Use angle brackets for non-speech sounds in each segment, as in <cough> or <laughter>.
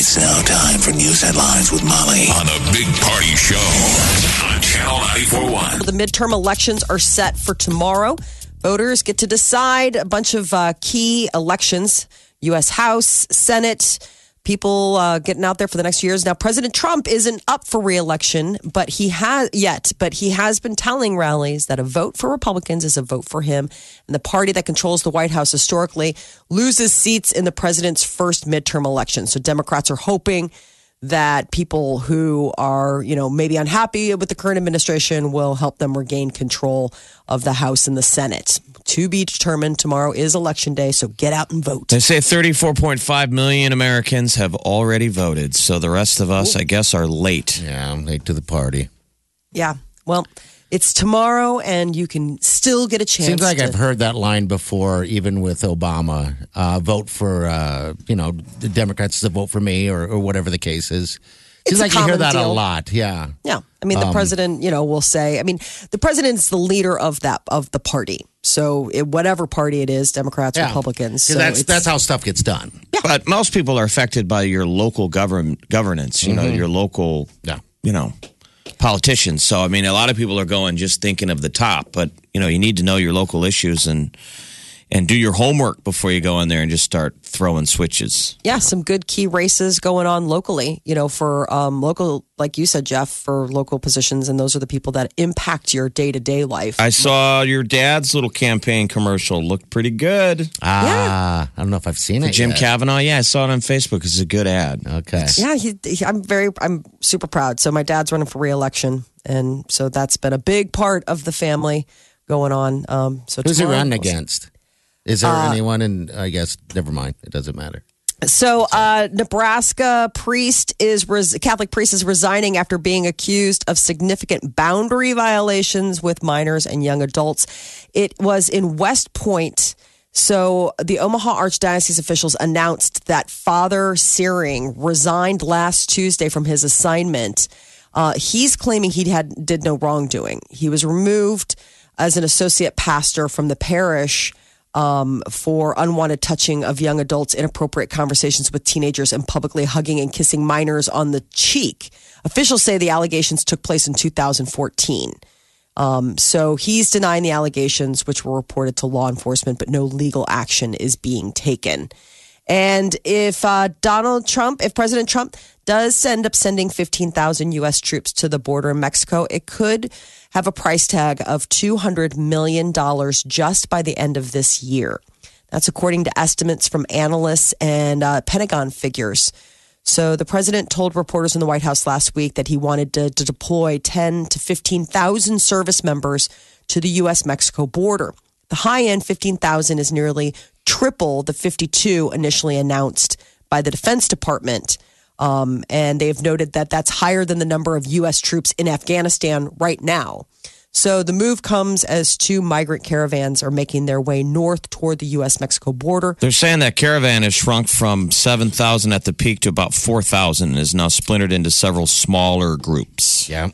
It's now time for news headlines with Molly on the Big Party Show on Channel 941. The midterm elections are set for tomorrow. Voters get to decide a bunch of uh, key elections U.S. House, Senate, people uh, getting out there for the next few years. Now, President Trump isn't up for reelection, but he has yet, but he has been telling rallies that a vote for Republicans is a vote for him. And the party that controls the White House historically loses seats in the president's first midterm election. So Democrats are hoping that people who are, you know, maybe unhappy with the current administration will help them regain control of the House and the Senate. To be determined. Tomorrow is election day, so get out and vote. They say 34.5 million Americans have already voted. So the rest of us, I guess, are late. Yeah, I'm late to the party. Yeah. Well, it's tomorrow, and you can still get a chance. Seems like to- I've heard that line before, even with Obama. Uh, vote for, uh, you know, the Democrats to vote for me or, or whatever the case is. It's Seems a like you hear common that a lot. Yeah. Yeah, I mean, the Um, president, you know, will say. I mean, the president's the leader of that of the party. So, it, whatever party it is, Democrats, Yeah. Republicans. 'Cause So that's, that's how stuff gets done. Yeah. But most people are affected by your local govern governance, you know, your local, Yeah. you know, politicians. So, I mean, a lot of people are going just thinking of the top, but, you know, you need to know your local issues and and do your homework before you go in there and just start throwing switches. yeah, some good key races going on locally. You know, for um, local, like you said, Jeff, for local positions, and those are the people that impact your day to day life. I saw your dad's little campaign commercial. Looked pretty good. Ah, I don't know if I've seen For it. Jim yet. Kavanaugh. Yeah, I saw it on Facebook. It's a good ad. Okay. Yeah, he, he, I'm very, I'm super proud. So my dad's running for reelection, and so that's been a big part of the family going on. Um, so Who's he running against? Is there Uh, anyone? And I guess never mind. It doesn't matter. So, uh, Nebraska priest is res- Catholic priest is resigning after being accused of significant boundary violations with minors and young adults. It was in West Point. So, the Omaha Archdiocese officials announced that Father Syring resigned last Tuesday from his assignment. Uh, he's claiming he had did no wrongdoing. He was removed as an associate pastor from the parish um, for unwanted touching of young adults, inappropriate conversations with teenagers, and publicly hugging and kissing minors on the cheek. Officials say the allegations took place in 2014. Um, so he's denying the allegations, which were reported to law enforcement, but no legal action is being taken. And if uh, Donald Trump, if President Trump does end up sending 15,000 U.S. troops to the border in Mexico, it could have a price tag of $200 million just by the end of this year. That's according to estimates from analysts and uh, Pentagon figures. So the president told reporters in the White House last week that he wanted to, to deploy 10 to 15,000 service members to the U.S. Mexico border. The high end 15,000 is nearly triple the 52 initially announced by the Defense Department. Um, and they've noted that that's higher than the number of U.S. troops in Afghanistan right now. So the move comes as two migrant caravans are making their way north toward the U.S. Mexico border. They're saying that caravan has shrunk from 7,000 at the peak to about 4,000 and is now splintered into several smaller groups. Yeah.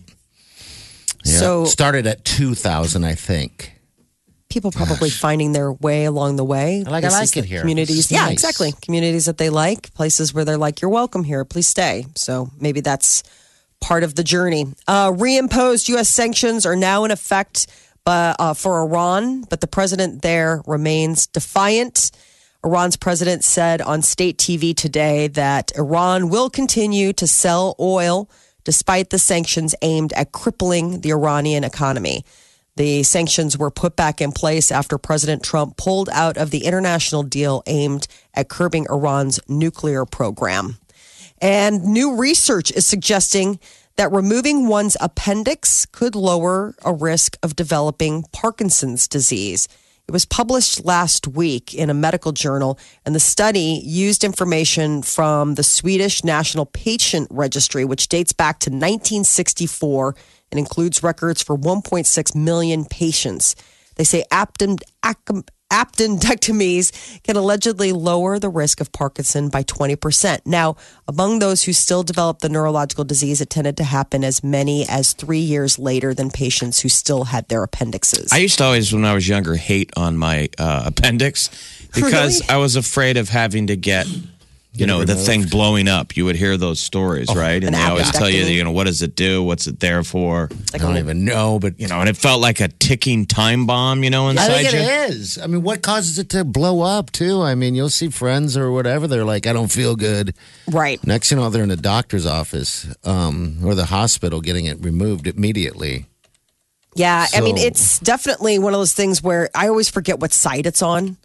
Yeah. So- started at two thousand, I think. People probably finding their way along the way. I like- I like it here. Communities, yeah, nice. exactly. Communities that they like, places where they're like, "You're welcome here. Please stay." So maybe that's part of the journey. Uh, reimposed U.S. sanctions are now in effect, but uh, for Iran, but the president there remains defiant. Iran's president said on state TV today that Iran will continue to sell oil despite the sanctions aimed at crippling the Iranian economy. The sanctions were put back in place after President Trump pulled out of the international deal aimed at curbing Iran's nuclear program. And new research is suggesting that removing one's appendix could lower a risk of developing Parkinson's disease. It was published last week in a medical journal, and the study used information from the Swedish National Patient Registry, which dates back to 1964 and includes records for 1.6 million patients. They say aptem, ac- appendectomies can allegedly lower the risk of Parkinson by 20%. Now, among those who still develop the neurological disease, it tended to happen as many as three years later than patients who still had their appendixes. I used to always, when I was younger, hate on my uh, appendix <laughs> because Really? I was afraid of having to get, you know, the thing blowing up. You would hear those stories, right? And they always tell you, you know, what does it do? What's it there for? I don't even know, but You know, and it felt like a ticking time bomb, you know, inside I inside think you. it is. I mean, what causes it to blow up too? I mean, you'll see friends or whatever. They're like, I don't feel good. right. Next, you know, they're in the doctor's office um, or the hospital getting it removed immediately. Yeah, I mean, it's definitely one of those things where I always forget what side it's on.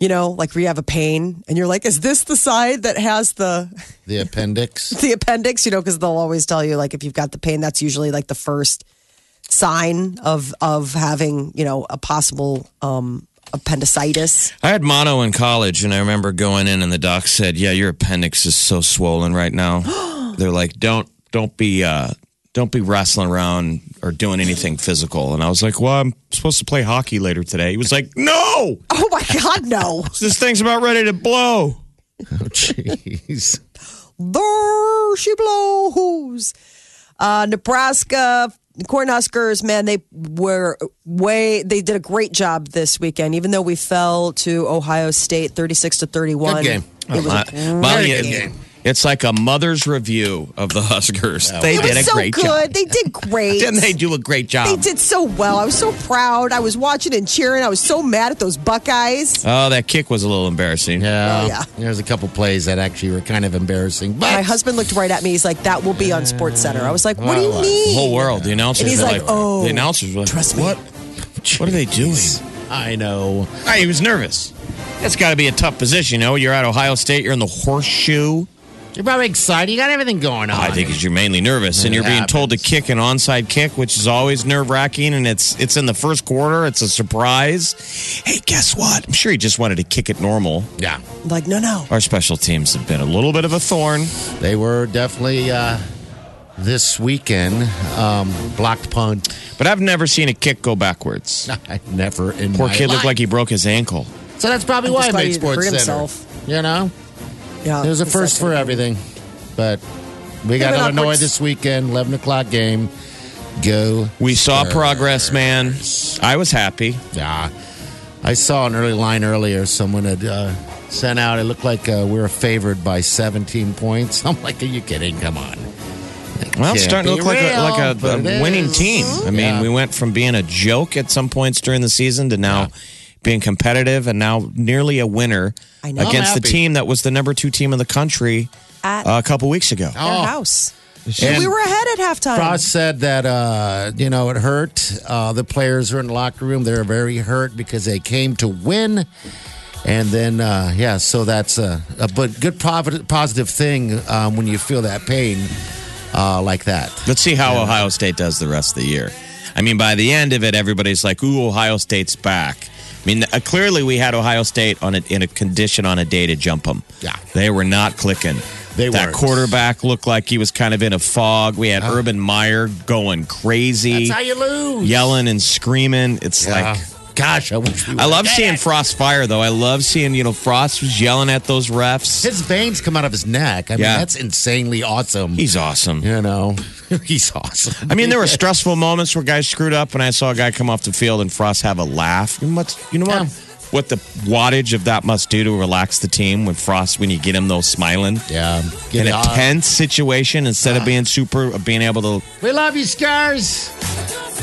You know, like where you have a pain and you're like, is this the side that has the The appendix. <laughs> the appendix? You know, because they'll always tell you like if you've got the pain, that's usually like the first sign of of having you know a possible um appendicitis. I had mono in college, and I remember going in, and the doc said, "Yeah, your appendix is so swollen right now." <gasps> They're like, "Don't, don't be, uh, don't be wrestling around or doing anything physical." And I was like, "Well, I'm supposed to play hockey later today." He was like, "No, <laughs> Oh my God, no! this thing's about ready to blow." Oh, jeez. there she blows. Uh, Nebraska Cornhuskers, man, they were way. They did a great job this weekend, even though we fell to Ohio State, thirty-six to thirty-one. Good game. It was a great Molly, game. Game. It's like a mother's review of the Huskers. They It did a so great good. job. They did <laughs> great. Didn't they do a great job? They did so well. I was so proud. I was watching and cheering. I was so mad at those Buckeyes. Oh, that kick was a little embarrassing. Yeah. Oh, yeah. There's a couple plays that actually were kind of embarrassing. But My husband looked right at me. He's like, "That will be on Sports Center." I was like, "What do you mean?" The whole world, the announcers And he's were like, "Oh, the announcers were like, trust me." what? What are they doing? I know. Ah, he was nervous. That's got to be a tough position. You know, you're at Ohio State. You're in the horseshoe. You're probably excited. You got everything going on. I think it's you're mainly nervous, and It you're being told to kick an onside kick, which is always nerve wracking. And it's it's in the first quarter. It's a surprise. Hey, guess what? I'm sure he just wanted to kick it normal. Yeah. Like, no, no. Our special teams have been a little bit of a thorn. They were definitely uh, this weekend um, blocked punt. But I've never seen a kick go backwards. <laughs> I never in Poor my kid life. looked like he broke his ankle. So that's probably I why just I made he'd Sports hurt Center. himself. You know, Yeah, there's a it's first for everything. But we got Moving Illinois upwards. this weekend, 11 o'clock game. Go. We saw Spurs. progress, man. I was happy. Yeah. I saw an early line earlier. Someone had uh, sent out, it looked like uh, we were favored by 17 points. <laughs> I'm like, are you kidding? Come on. Well, it's starting to be look like a, like a, a winning is. team. I mean, Yeah. we went from being a joke at some points during the season to now being competitive and now nearly a winner against the team that was the number two team in the country At uh, a couple weeks ago. their Oh. house. And we were ahead at halftime. Frost said that uh, you know it hurt. Uh, the players are in the locker room; they're very hurt because they came to win, and then uh, yeah, so that's a, a but good positive positive thing um, when you feel that pain uh, like that. Let's see how Ohio State does the rest of the year. I mean, by the end of it, everybody's like, "Ooh, Ohio State's back." I mean, uh, clearly we had Ohio State on a, in a condition on a day to jump them. Yeah. they were not clicking. They that weren't. quarterback looked like he was kind of in a fog. We had Urban Meyer going crazy, That's how you lose. yelling and screaming. It's Yeah. like gosh, I wish we I love would've seeing it. Frost fire though. I love seeing you know Frost was yelling at those refs. His veins come out of his neck. I mean, Yeah. that's insanely awesome. He's awesome. you know, <laughs> he's awesome. I mean, there were <laughs> stressful moments where guys screwed up, and I saw a guy come off the field and Frost have a laugh. You know what? You know what? Yeah. What the wattage of that must do to relax the team when Frost, when you get him those smiling yeah, get in a on. tense situation instead of ah. being super, of being able to. We love you, Scars.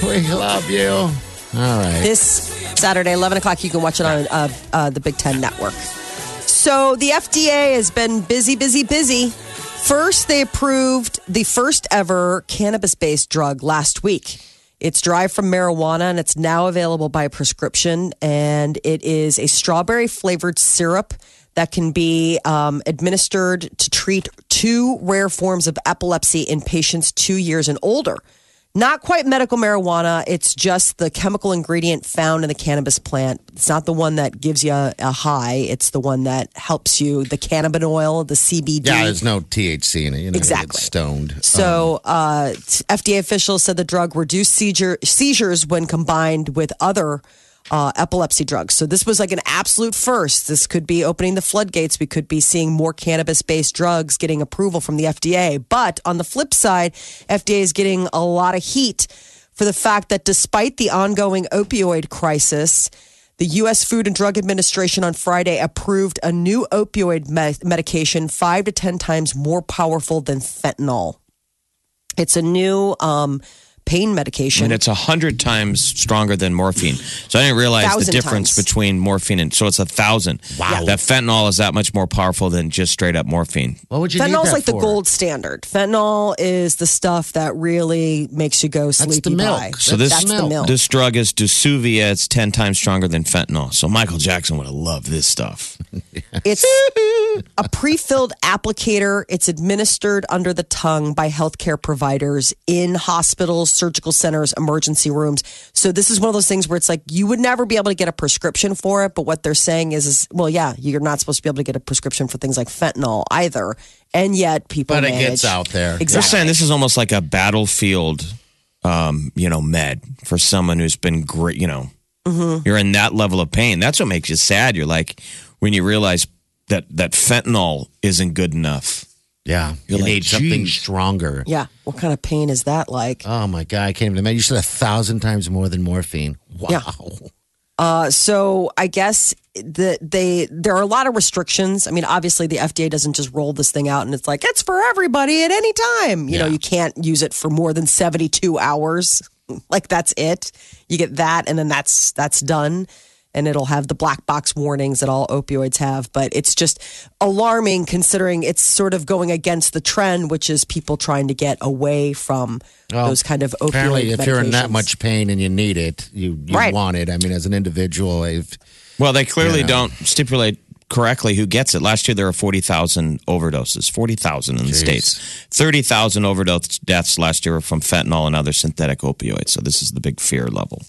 We love you. All right. this Saturday, 11 o'clock. You can watch it on uh, uh, the Big Ten Network. So the FDA has been busy, busy, busy. First, they approved the first ever cannabis based drug last week. It's derived from marijuana and it's now available by prescription. And it is a strawberry flavored syrup that can be um, administered to treat two rare forms of epilepsy in patients two years and older. Not quite medical marijuana. It's just the chemical ingredient found in the cannabis plant. It's not the one that gives you a, a high. It's the one that helps you. The cannabinoid, the CBD. Yeah, there's no THC in it. You're not Exactly. Stoned. So, uh, FDA officials said the drug reduced seizure, seizures when combined with other uh, epilepsy drugs. So, this was like an absolute first. This could be opening the floodgates. We could be seeing more cannabis based drugs getting approval from the FDA. But on the flip side, FDA is getting a lot of heat for the fact that despite the ongoing opioid crisis, the U.S. Food and Drug Administration on Friday approved a new opioid me- medication five to 10 times more powerful than fentanyl. It's a new um, pain medication. And it's a hundred times stronger than morphine. So I didn't realize the difference times. between morphine and so it's a thousand. Wow. That fentanyl is that much more powerful than just straight up morphine. what would you need Fentanyl's that like the gold standard. Fentanyl is the stuff that really makes you go sleepy. That's sleepy the milk. pie. So this That's the milk. this drug is Dsuvia. It's ten times stronger than fentanyl. So Michael Jackson would have loved this stuff. <laughs> It's a pre-filled applicator. It's administered under the tongue by healthcare providers in hospitals, surgical centers, emergency rooms. So this is one of those things where it's like you would never be able to get a prescription for it. But what they're saying is, is well, yeah, you're not supposed to be able to get a prescription for things like fentanyl either. And yet people But it gets out there. They're saying this is almost like a battlefield, um, you know, med for someone who's been great. You know, Mm-hmm. you're in that level of pain. That's what makes you sad. You're like when you realize that that fentanyl isn't good enough. Yeah, you like, need something "Geez." stronger. Yeah. What kind of pain is that like? Oh my god, I can't even imagine. You said a thousand times more than morphine. Wow. Yeah. Uh, so I guess that they there are a lot of restrictions. I mean, obviously the FDA doesn't just roll this thing out and it's like it's for everybody at any time. You know, you can't use it for more than 72 hours. <laughs> Like that's it. You get that and then that's that's done. And it'll have the black box warnings that all opioids have. But it's just alarming considering it's sort of going against the trend, which is people trying to get away from Well, those kind of opioid Apparently, if you're in that much pain and you need it, you, you Right. want it. I mean, as an individual, if Well, they clearly Yeah. don't stipulate correctly who gets it. Last year there were forty thousand overdoses, forty thousand in the Jeez. states, thirty thousand overdose deaths last year were from fentanyl and other synthetic opioids. So this is the big fear level.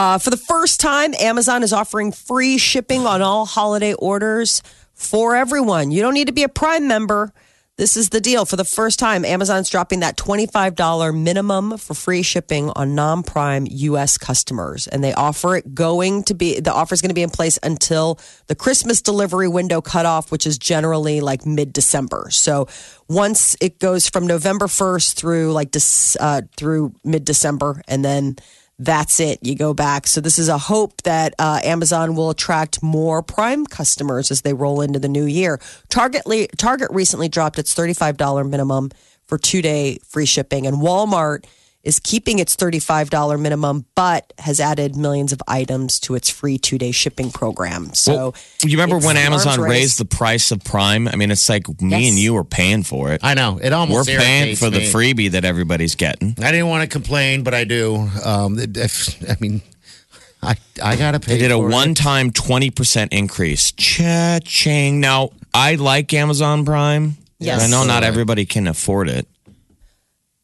Uh, for the first time, Amazon is offering free shipping on all holiday orders for everyone. You don't need to be a Prime member. This is the deal. For the first time, Amazon's dropping that $25 minimum for free shipping on non Prime US customers. And they offer it going to be, the offer is going to be in place until the Christmas delivery window cutoff, which is generally like mid December. So once it goes from November 1st through like, uh, through mid December, and then that's it. You go back. So this is a hope that uh, Amazon will attract more Prime customers as they roll into the new year. Target Target recently dropped its thirty-five dollar minimum for two-day free shipping, and Walmart is keeping its thirty-five dollar minimum, but has added millions of items to its free two-day shipping program. So Well, you remember when Amazon race. raised the price of Prime? I mean, it's like me Yes. and you are paying for it. I know it almost We're paying irritates for the freebie that everybody's getting. I didn't want to complain, but I do. Um, if, I mean, I I gotta pay. They did a for it. one-time twenty percent increase. Cha-ching. Now I like Amazon Prime. Yes. I know not everybody can afford it.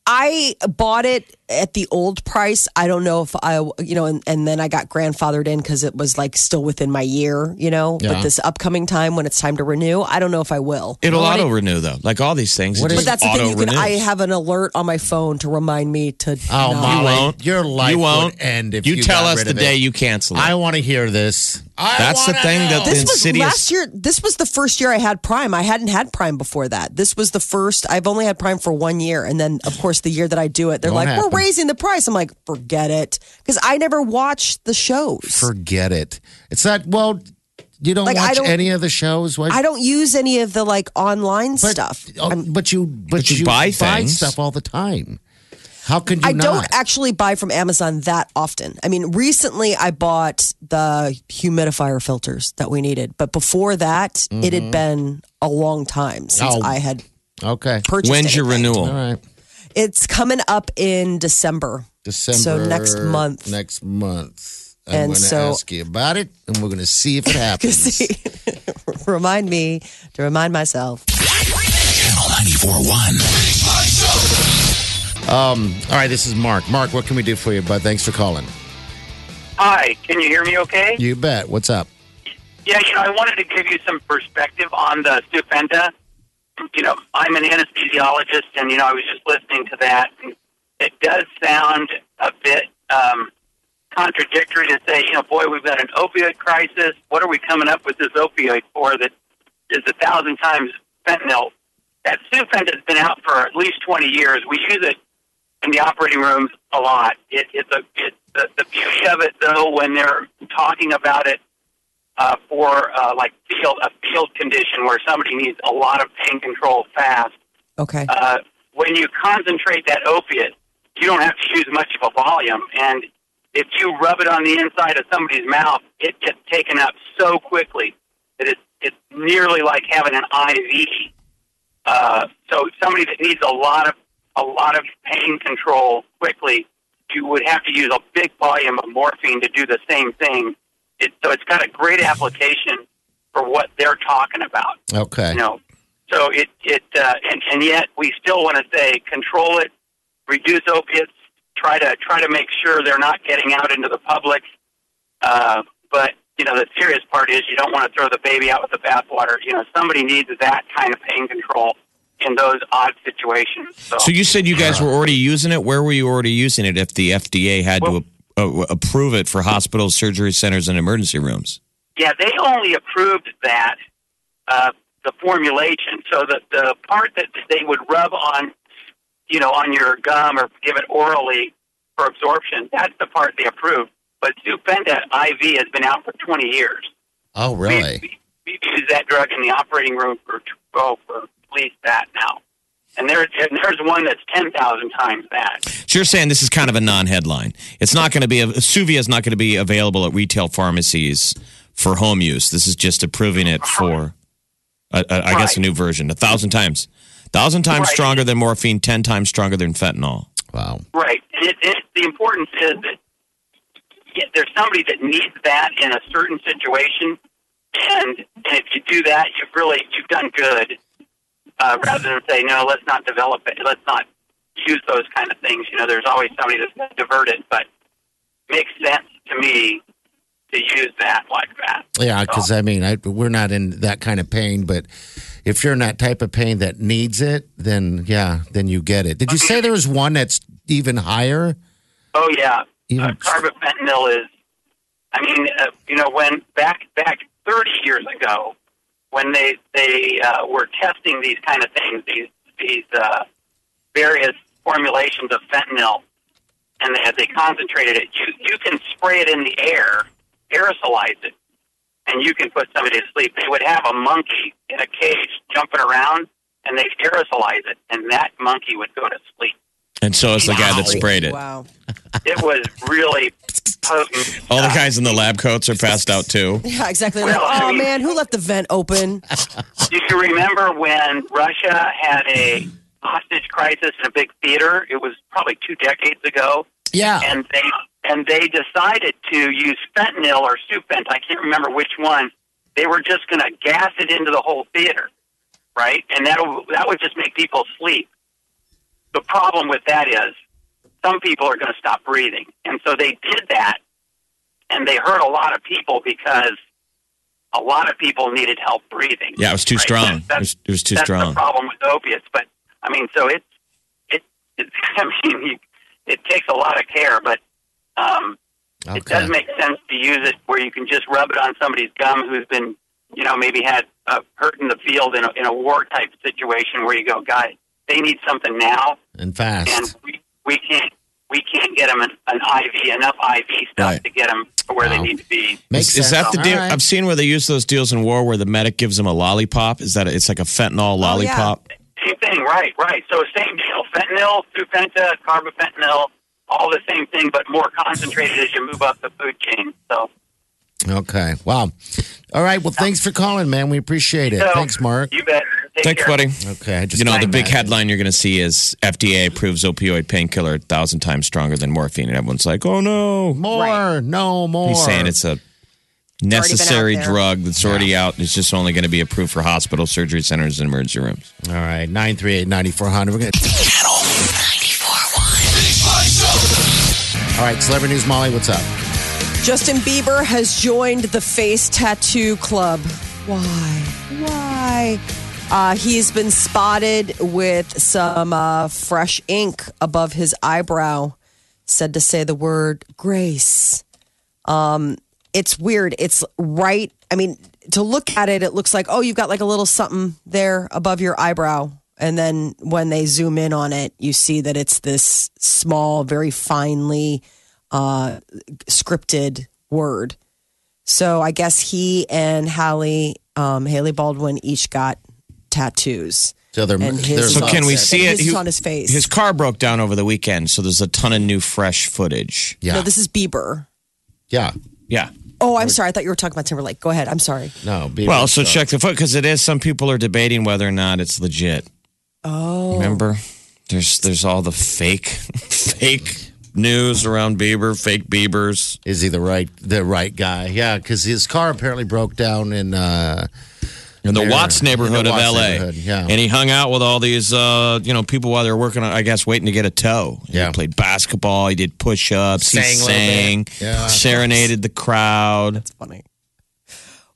I bought it at the old price. I don't know if I, you know, and, and then I got grandfathered in because it was like still within my year, you know. Yeah. But this upcoming time when it's time to renew, I don't know if I will. It'll What auto renew though, like all these things. What it is- But that's the thing. You can. I have an alert on my phone to remind me to. Oh, not- Molly, won't. your life you won't would end if you, you tell got us rid the day it. you cancel it. I want to hear this. I That's the thing that know. the- This was Insidious. last year. This was the first year I had Prime. I hadn't had Prime before that. This was the first. I've only had Prime for one year, and then of course the year that I do it, they're Won't like, happen. "We're raising the price." I'm like, "Forget it," because I never watch the shows. forget it. It's not. Well, you don't Like, I watch don't- any of the shows. What? I don't use any of the like online but, stuff. oh, I'm- but you, but, you buy things. stuff all the time. How could you I not? don't actually buy from Amazon that often. I mean, recently I bought the humidifier filters that we needed, but before that, it had been a long time since Mm-hmm. Oh. I had okay. purchased. When's your anything. renewal? All right. It's coming up in December. December. So next month. Next month. I'm And going to so- ask you about it, and we're going to see if it <laughs> happens. See, <laughs> remind me to remind myself. Channel 94.1. Um, all right, this is Mark. Mark, what can we do for you, bud? Thanks for calling. Hi, can you hear me okay? You bet. What's up? Yeah, you know, I wanted to give you some perspective on the Sufenta. You know, I'm an anesthesiologist, and, you know, I was just listening to that. It does sound a bit um, contradictory to say, you know, boy, we've got an opioid crisis. What are we coming up with this opioid for that is a thousand times fentanyl? That Sufenta has been out for at least 20 years. We use it in the operating rooms a lot. It, it's a it, the, the beauty of it, though, when they're talking about it uh, for uh, like field a field condition where somebody needs a lot of pain control fast. Okay. Uh, when you concentrate that opiate, you don't have to use much of a volume, and if you rub it on the inside of somebody's mouth, it gets taken up so quickly that it's it's nearly like having an IV. Uh, so somebody that needs a lot of a lot of pain control quickly, you would have to use a big volume of morphine to do the same thing. It, so it's got a great application for what they're talking about. Okay. You know, so it it uh, and and yet we still want to say control it, reduce opiates, try to try to make sure they're not getting out into the public. Uh, but you know, the serious part is you don't want to throw the baby out with the bathwater. You know, somebody needs that kind of pain control in those odd situations. So, So you said you guys were already using it. Where were you already using it? If the FDA had Well- to uh, approve it for hospitals, surgery centers, and emergency rooms. yeah, they only approved that uh, the formulation. So the the part that they would rub on, you know, on your gum or give it orally for absorption, that's the part they approved. But Sufenta IV has been out for 20 years. Oh, We- really? We, we've used that drug in the operating room for oh, for at least that now. And there's and there's one that's 10,000 times that. So you're saying this is kind of a non-headline. It's not going to be Dsuvia is not going to be available at retail pharmacies for home use. This is just approving it for, a, a, I guess, a new version. A thousand times, thousand times Right. stronger than morphine, ten times stronger than fentanyl. Wow. Right. And it, it, the importance is that yeah, there's somebody that needs that in a certain situation, and, and if you do that, you've really you've done good. Uh, rather than say no, let's not develop it, let's not use those kind of things. You know, there's always somebody that's going to divert it, but makes sense to me to use that like that. Yeah, because I mean, I, we're not in that kind of pain, but if you're in that type of pain that needs it, then yeah, then you get it. Did you say there was one that's even higher? Oh yeah, Even- uh, is. I mean, uh, you know, when back back 30 years ago, when they they uh, were testing these kind of things, these these uh, various formulations of fentanyl, and they, as they concentrated it, you you can spray it in the air, aerosolize it, and you can put somebody to sleep. They would have a monkey in a cage jumping around, and they aerosolize it, and that monkey would go to sleep. And so is the guy that sprayed it. Wow. It was really potent. All the guys in the lab coats are passed out too. <laughs> Yeah, exactly. Like, Well, I oh mean- man, who left the vent open? Do you remember when Russia had a hostage crisis in a big theater? It was probably two decades ago, Yeah. and they and they decided to use fentanyl or Supent. I can't remember which one. They were just going to gas it into the whole theater, right? And that that would just make people sleep. The problem with that is some people are going to stop breathing, and so they did that, and they hurt a lot of people because a lot of people needed help breathing. Yeah, it was too Right. strong. That's- It was, it was too that's strong. the problem with opiates. But I mean, so it's it. it <laughs> I mean, you, it takes a lot of care, but um, it does make sense to use it where you can just rub it on somebody's gum who's been, you know, maybe had uh, hurt in the field in a, in a war type situation where you go, guys, they need something now, And fast. and we we can't we can't get them an, an IV enough IV stuff Right. to get them to where Wow. they need to be. Makes Is, is that the deal? All right. I've seen where they use those deals in war where the medic gives them a lollipop. Is that it's like a fentanyl oh, lollipop? Same thing, right, right. So same deal. Fentanyl, Sufenta, carfentanil, all the same thing, but more concentrated as you move up the food chain. So, Okay. Wow. All right. Well, thanks for calling, man. We appreciate it. so Thanks, Mark. You bet. Take Thanks, care. buddy. Okay. I just You know, the big back. headline you're going to see is FDA approves opioid painkiller a thousand times stronger than morphine. And everyone's like, oh no. More. Right. No more. He's saying it's a necessary out drug that's already out. It's just only going to be approved for hospital, surgery centers, and emergency rooms. All right. 938 9400. We're going to. Channel 94.1. All right, celebrity news, Molly. What's up? Justin Bieber has joined the Face Tattoo Club. Why? Why? Uh, he's been spotted with some uh, fresh ink above his eyebrow, said to say the word grace. Um, it's weird. It's right. I mean, to look at it, it looks like, oh, you've got like a little something there above your eyebrow. And then when they zoom in on it, you see that it's this small, very finely uh, scripted word. So I guess he and Hallie, um, Hailey Baldwin, each got tattoos. So they're, And his- So can we see it? his is on his face. His car broke down over the weekend, so there's a ton of new, fresh footage. Yeah, No, this is Bieber. yeah. Yeah. Oh, I'm sorry. I thought you were talking about Timberlake. Go ahead. I'm sorry. No, Bieber Well, so sucks. check the foot because it is. Some people are debating whether or not it's legit. Oh, Remember, there's there's all the fake, <laughs> fake news around Bieber, fake Biebers. Is he the right the right guy? Yeah, because his car apparently broke down in uh, in the There, Watts neighborhood in the of Watts LA. neighborhood, yeah. And he hung out with all these, uh, you know, people while they were working on, I guess, waiting to get a tow. Yeah. He played basketball. He did push ups. He Sang a sang. Yeah. serenaded the crowd. That's funny.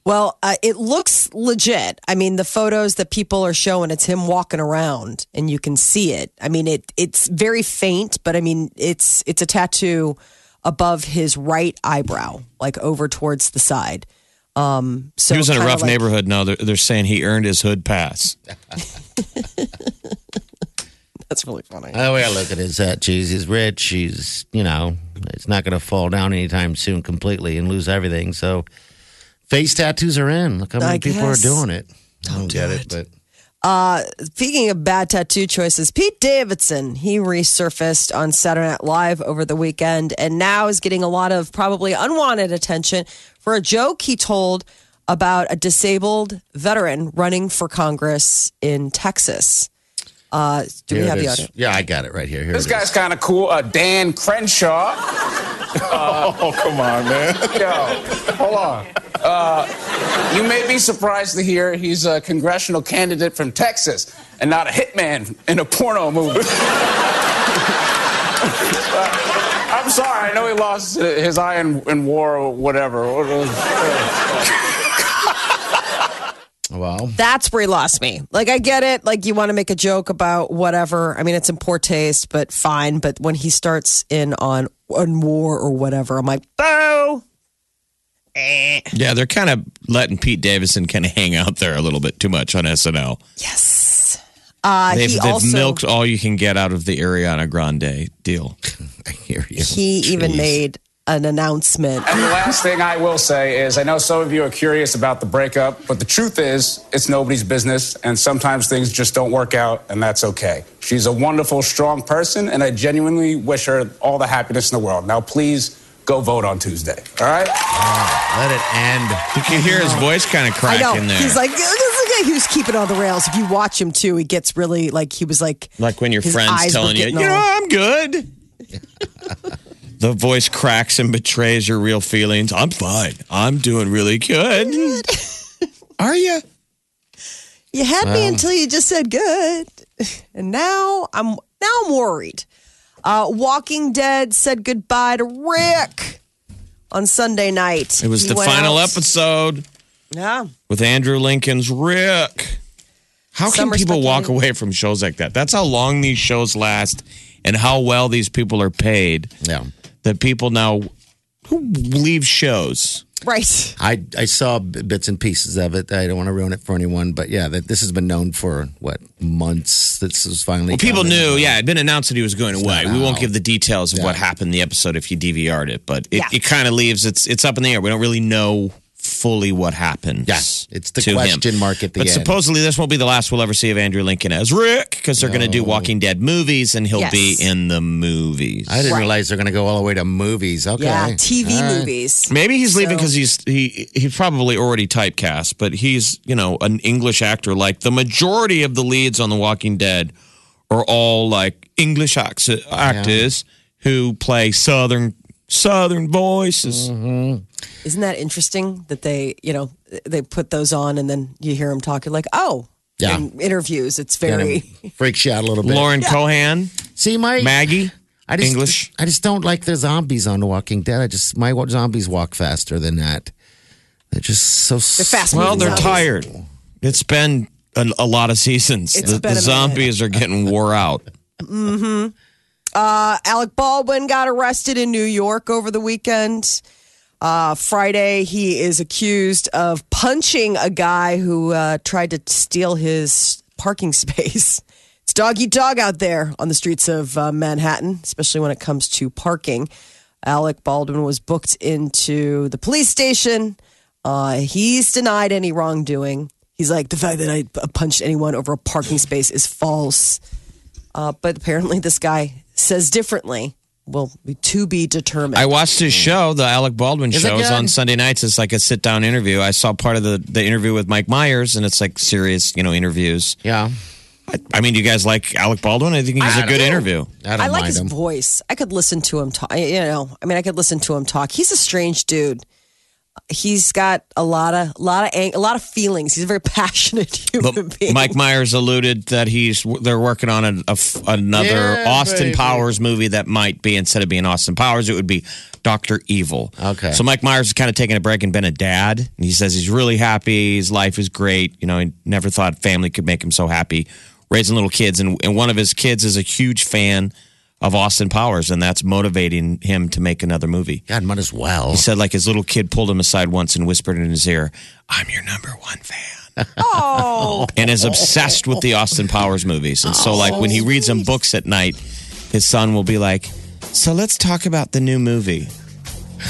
Well, uh, it looks legit. I mean, the photos that people are showing, it's him walking around, and you can see it. I mean, it it's very faint, but I mean, it's it's a tattoo above his right eyebrow, like over towards the side. Um, so he was in a rough like- neighborhood. No, they're, they're saying he earned his hood pass. <laughs> That's really funny. the way I look at it is that geez, he's rich. He's you know, it's not going to fall down anytime soon completely and lose everything. So face tattoos are in. Look how many I people are doing it. I don't get it, but Uh, speaking of bad tattoo choices, Pete Davidson, he resurfaced on Saturday Night Live over the weekend and now is getting a lot of probably unwanted attention for a joke he told about a disabled veteran running for Congress in Texas. Uh, do we have the is. audio? Yeah, I got it right here. Here This guy's kind of cool. Uh, Dan Crenshaw. <laughs> Oh, come on, man. Yo, hold on. Uh, you may be surprised to hear he's a congressional candidate from Texas and not a hitman in a porno movie. <laughs> Uh, I'm sorry. I know he lost his eye in, in war or whatever. Well, That's where he lost me. Like, I get it. Like, you want to make a joke about whatever. I mean, it's in poor taste, but fine. But when he starts in on, on war or whatever, I'm like, boo. Yeah, they're kind of letting Pete Davidson kind of hang out there a little bit too much on SNL. Yes. Uh, They've, he they've also, milked all you can get out of the Ariana Grande deal. I hear you. he even made an announcement. And the last thing I will say is I know some of you are curious about the breakup, but the truth is it's nobody's business, and sometimes things just don't work out, and that's okay. She's a wonderful, strong person, and I genuinely wish her all the happiness in the world. Now, please go vote on Tuesday, all right? Let it end. You can hear his voice kind of I crack know. in there. He's like, this is the guy who's keeping on the rails. If you watch him too, he gets really like, he was like, Like when your friend's telling you, you know, I'm good. <laughs> the voice cracks and betrays your real feelings. I'm fine. I'm doing really good. <laughs> Are you? you had me until you just said good. <laughs> And now I'm, now I'm worried. Uh, Walking Dead said goodbye to Rick on Sunday night. It was He the final out- episode Yeah. with Andrew Lincoln's Rick. How can Some people walk away from shows like that? That's how long these shows last and how well these people are paid. Yeah. That people now who leave shows. Right. I, I saw bits and pieces of it. I don't want to ruin it for anyone, but yeah, that this has been known for what months. This was finally. Well, people knew, yeah, it'd been announced that he was going away. We won't give the details of Yeah. what happened in the episode if you DVR'd it, but it, Yeah. it kind of leaves it's it's up in the air. We don't really know fully what happens. Yeah, it's the to him. question mark at the but end. supposedly this won't be the last we'll ever see of Andrew Lincoln as Rick because they're going to do Walking Dead movies and he'll Yes. be in the movies. I didn't Right. realize they're going to go all the way to movies. Okay. Yeah. TV All right. movies. Maybe he's leaving So- because he's he he's probably already typecast, but he's you know an English actor. Like the majority of the leads on The Walking Dead are all like English act- uh, actors who play southern southern voices. Mm-hmm. Isn't that interesting that they, you know, they put those on and then you hear them talking like, oh, Yeah. in interviews. It's Kind very. of freaks you out a little bit. Lauren Cohan, See, Mike, Maggie. I just, English? I just don't like the zombies on The Walking Dead. I just my zombies walk faster than that. They're just so They're fast Well, they're zombies. tired. It's been a, a lot of seasons. It's the been the a minute. zombies are getting wore out. Mm-hmm. Uh, Alec Baldwin got arrested in New York over the weekend. Uh, Friday, he is accused of punching a guy who uh, tried to steal his parking <laughs> space. It's dog eat dog out there on the streets of uh, Manhattan, especially when it comes to parking. Alec Baldwin was booked into the police station. Uh, he's denied any wrongdoing. He's like, the fact that I punched anyone over a parking space is false. Uh, but apparently, this guy says differently. Will be to be determined. I watched his hmm. show, the Alec Baldwin Is it show. It's good? on Sunday nights. It's like a sit down interview. I saw part of the, the interview with Mike Myers, and it's like serious, you know, interviews. Yeah, I, I mean, you guys like Alec Baldwin? I think he's I a good do. interview. I don't I like mind his them. voice. I could listen to him talk. You know, I mean, I could listen to him talk. He's a strange dude. He's got a lot of, lot of, ang- a lot of feelings. He's a very <laughs> passionate human But being. Mike Myers alluded that he's they're working on a, a f- another Yeah, Austin baby. Powers movie that might be instead of being Austin Powers, it would be Doctor Evil. Okay. So Mike Myers is kind of taking a break and been a dad, and he says he's really happy. His life is great. You know, he never thought family could make him so happy raising little kids, and and one of his kids is a huge fan of Austin Powers, and that's motivating him to make another movie. God, might as well. He said like his little kid pulled him aside once and whispered in his ear, "I'm your number one fan." <laughs> oh, and is obsessed with the Austin Powers movies. And so, like, when he reads them oh, books at night, his son will be like, So let's talk about the new movie.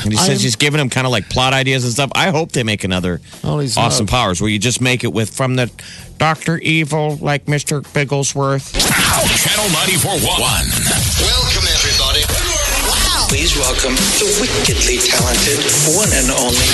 And he says I'm- he's giving him kind of like plot ideas and stuff. I hope they make another oh, Holy smoke. Austin Powers where you just make it with from the Dr. Evil, like Mr. Bigglesworth. Channel 94.1. Welcome, everybody. Wow. Please welcome the wickedly talented one and only